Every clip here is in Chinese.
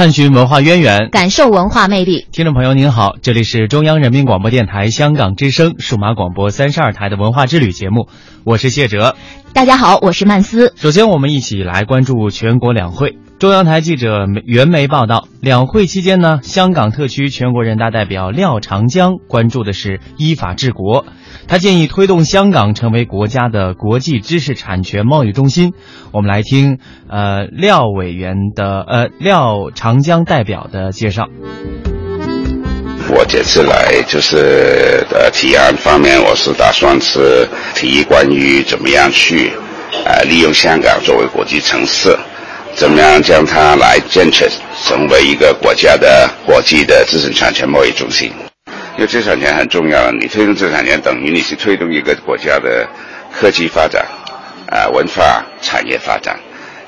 探寻文化渊源，感受文化魅力。听众朋友您好，这里是中央人民广播电台香港之声数码广播三十二台的文化之旅节目，我是谢哲。大家好，我是曼斯。首先，我们一起来关注全国两会。中央台记者袁梅报道，两会期间呢，香港特区全国人大代表廖长江关注的是依法治国。他建议推动香港成为国家的国际知识产权贸易中心。我们来听呃廖委员的呃廖长江代表的介绍。我这次来就是呃提案方面，我是打算是提议关于怎么样去呃利用香港作为国际城市，怎么样将它来建设成为一个国家的国际的知识产权贸易中心。因为知识产权很重要，你推动知识产权等于你是推动一个国家的科技发展，啊、文化产业发展，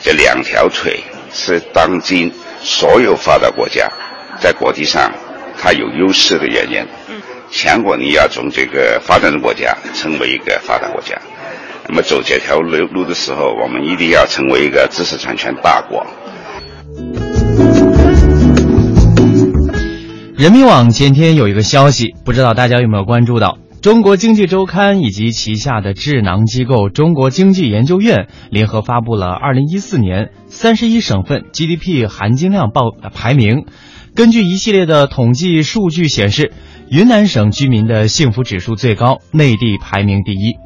这两条腿是当今所有发达国家在国际上它有优势的原因。强国你要从这个发展中国家成为一个发达国家，那么走这条路路的时候，我们一定要成为一个知识产权大国。人民网前天有一个消息，不知道大家有没有关注到？中国经济周刊以及旗下的智囊机构中国经济研究院联合发布了二零一四年三十一省份 GDP 含金量报呃排名。根据一系列的统计数据显示，云南省居民的幸福指数最高，内地排名第一。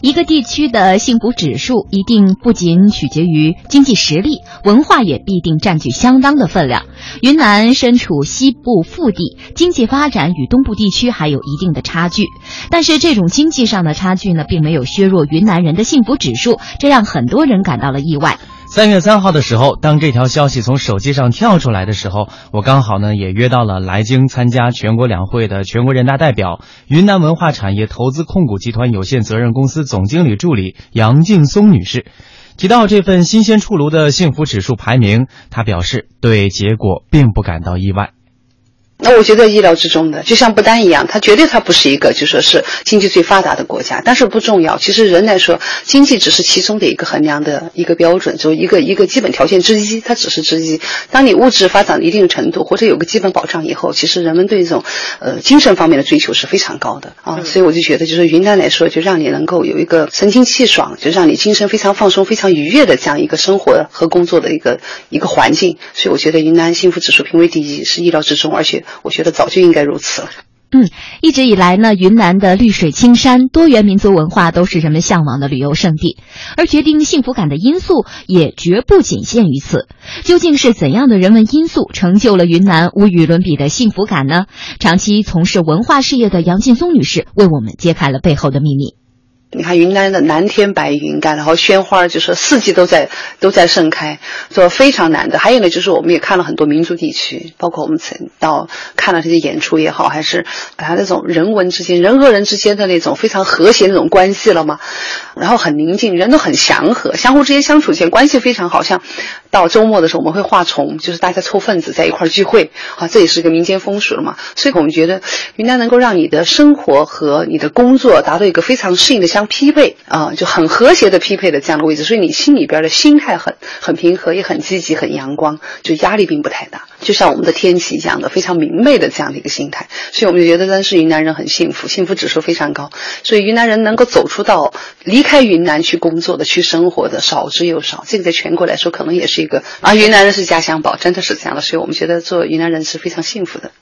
一个地区的幸福指数一定不仅取决于经济实力，文化也必定占据相当的分量。云南身处西部腹地，经济发展与东部地区还有一定的差距。但是这种经济上的差距呢，并没有削弱云南人的幸福指数，这让很多人感到了意外。三月三号的时候，当这条消息从手机上跳出来的时候，我刚好呢也约到了来京参加全国两会的全国人大代表、云南文化产业投资控股集团有限责任公司总经理助理杨劲松女士。提到这份新鲜出炉的幸福指数排名，她表示对结果并不感到意外。那我觉得意料之中的，就像不丹一样，它绝对它不是一个就说是经济最发达的国家，但是不重要。其实人来说，经济只是其中的一个衡量的一个标准，就一个一个基本条件之一，它只是之一。当你物质发展到一定程度，或者有个基本保障以后，其实人们对这种呃精神方面的追求是非常高的啊。所以我就觉得，就是云南来说，就让你能够有一个神清气爽，就让你精神非常放松、非常愉悦的这样一个生活和工作的一个一个环境。所以我觉得云南幸福指数评为第一是意料之中，而且我觉得早就应该如此了。嗯，一直以来呢，云南的绿水青山、多元民族文化都是人们向往的旅游胜地，而决定幸福感的因素也绝不仅限于此。究竟是怎样的人文因素成就了云南无与伦比的幸福感呢？长期从事文化事业的杨劲松女士为我们揭开了背后的秘密。你看云南的蓝天白云，干然后鲜花就是四季都在都在盛开，说非常难得。还有呢，就是我们也看了很多民族地区，包括我们曾到看了这些演出也好，还是把它那种人文之间、人和人之间的那种非常和谐那种关系了嘛，然后很宁静，人都很祥和，相互之间相处间关系非常好。像到周末的时候，我们会画虫，就是大家凑份子在一块聚会，啊，这也是一个民间风俗了嘛。所以我们觉得云南能够让你的生活和你的工作达到一个非常适应的相匹配啊、就很和谐的匹配的这样的位置，所以你心里边的心态很很平和，也很积极，很阳光，就压力并不太大。就像我们的天气一样的非常明媚的这样的一个心态，所以我们就觉得真是云南人很幸福，幸福指数非常高。所以云南人能够走出到离开云南去工作的、去生活的少之又少，这个在全国来说可能也是一个啊，云南人是家乡宝，真的是这样的。所以我们觉得做云南人是非常幸福的。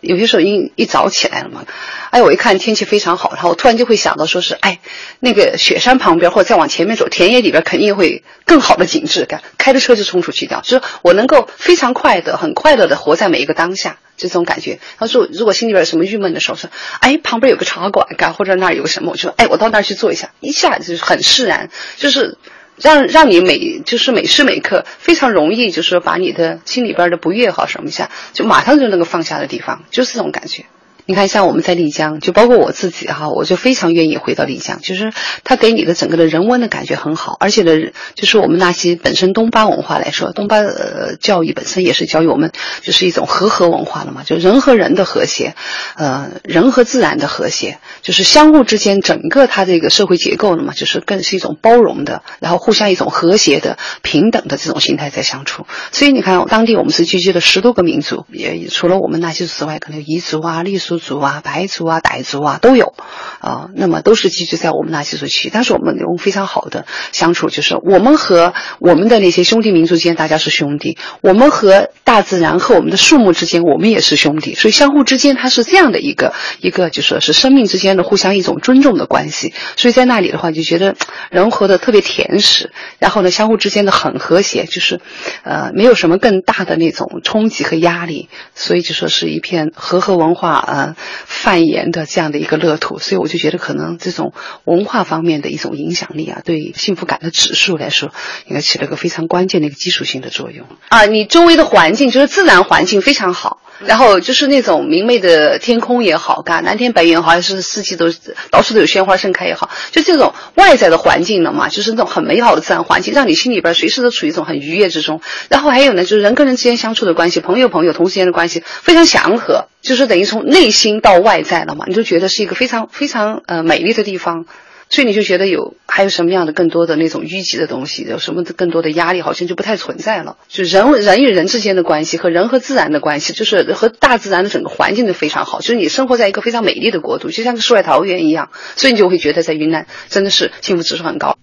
有些时候一一早起来了嘛，哎，我一看天气非常好，然后我突然就会想到说是，哎，那个雪山旁边或者再往前面走，田野里边肯定会更好的景致感，开着车就冲出去掉，就是我能够非常快的、很快乐的活在每一个当下，就这种感觉。然后说，如果心里边有什么郁闷的时候，说，哎，旁边有个茶馆干，或者那儿有个什么，我就说，哎，我到那儿去坐一下，一下子就很释然，就是。让让你每就是每时每刻非常容易，就是把你的心里边的不悦好什么一下，就马上就能够放下的地方，就是这种感觉。你看，像我们在丽江，就包括我自己哈，我就非常愿意回到丽江，就是它给你的整个的人文的感觉很好，而且呢，就是我们纳西本身东巴文化来说，东巴呃教育本身也是教育我们，就是一种和合文化了嘛，就人和人的和谐，呃，人和自然的和谐，就是相互之间整个它这个社会结构了嘛，就是更是一种包容的，然后互相一种和谐的、平等的这种心态在相处。所以你看，当地我们是聚集了十多个民族，也除了我们纳西族之外，可能彝族啊、傈僳族啊、白族啊、傣族啊都有，啊，那么都是聚居在我们纳西族区。但是我们用非常好的相处，就是我们和我们的那些兄弟民族之间，大家是兄弟；我们和大自然和我们的树木之间，我们也是兄弟。所以相互之间，它是这样的一个一个，就说是生命之间的互相一种尊重的关系。所以在那里的话，就觉得人活得特别甜实，然后呢，相互之间的很和谐，就是呃，没有什么更大的那种冲击和压力。所以就说是一片和和文化呃泛言的这样的一个乐土。所以我就觉得，可能这种文化方面的一种影响力啊，对幸福感的指数来说，应该起了个非常关键的一个基础性的作用啊。你周围的环境就是自然环境非常好。然后就是那种明媚的天空也好，干蓝天白云也好，还是四季都到处都有鲜花盛开也好，就这种外在的环境了嘛，就是那种很美好的自然环境，让你心里边随时都处于一种很愉悦之中。然后还有呢，就是人跟人之间相处的关系，朋友朋友同事间的关系非常祥和，就是等于从内心到外在了嘛，你就觉得是一个非常非常呃美丽的地方。所以你就觉得有还有什么样的更多的那种淤积的东西，有什么的更多的压力，好像就不太存在了。就人人与人之间的关系和人和自然的关系，就是和大自然的整个环境都非常好。就是你生活在一个非常美丽的国度，就像个世外桃源一样，所以你就会觉得在云南真的是幸福指数很高。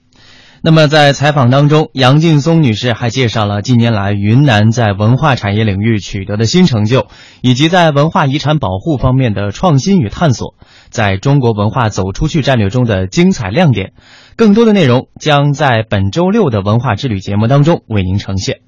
那么在采访当中，杨劲松女士还介绍了近年来云南在文化产业领域取得的新成就，以及在文化遗产保护方面的创新与探索，在中国文化走出去战略中的精彩亮点。更多的内容将在本周六的文化之旅节目当中为您呈现。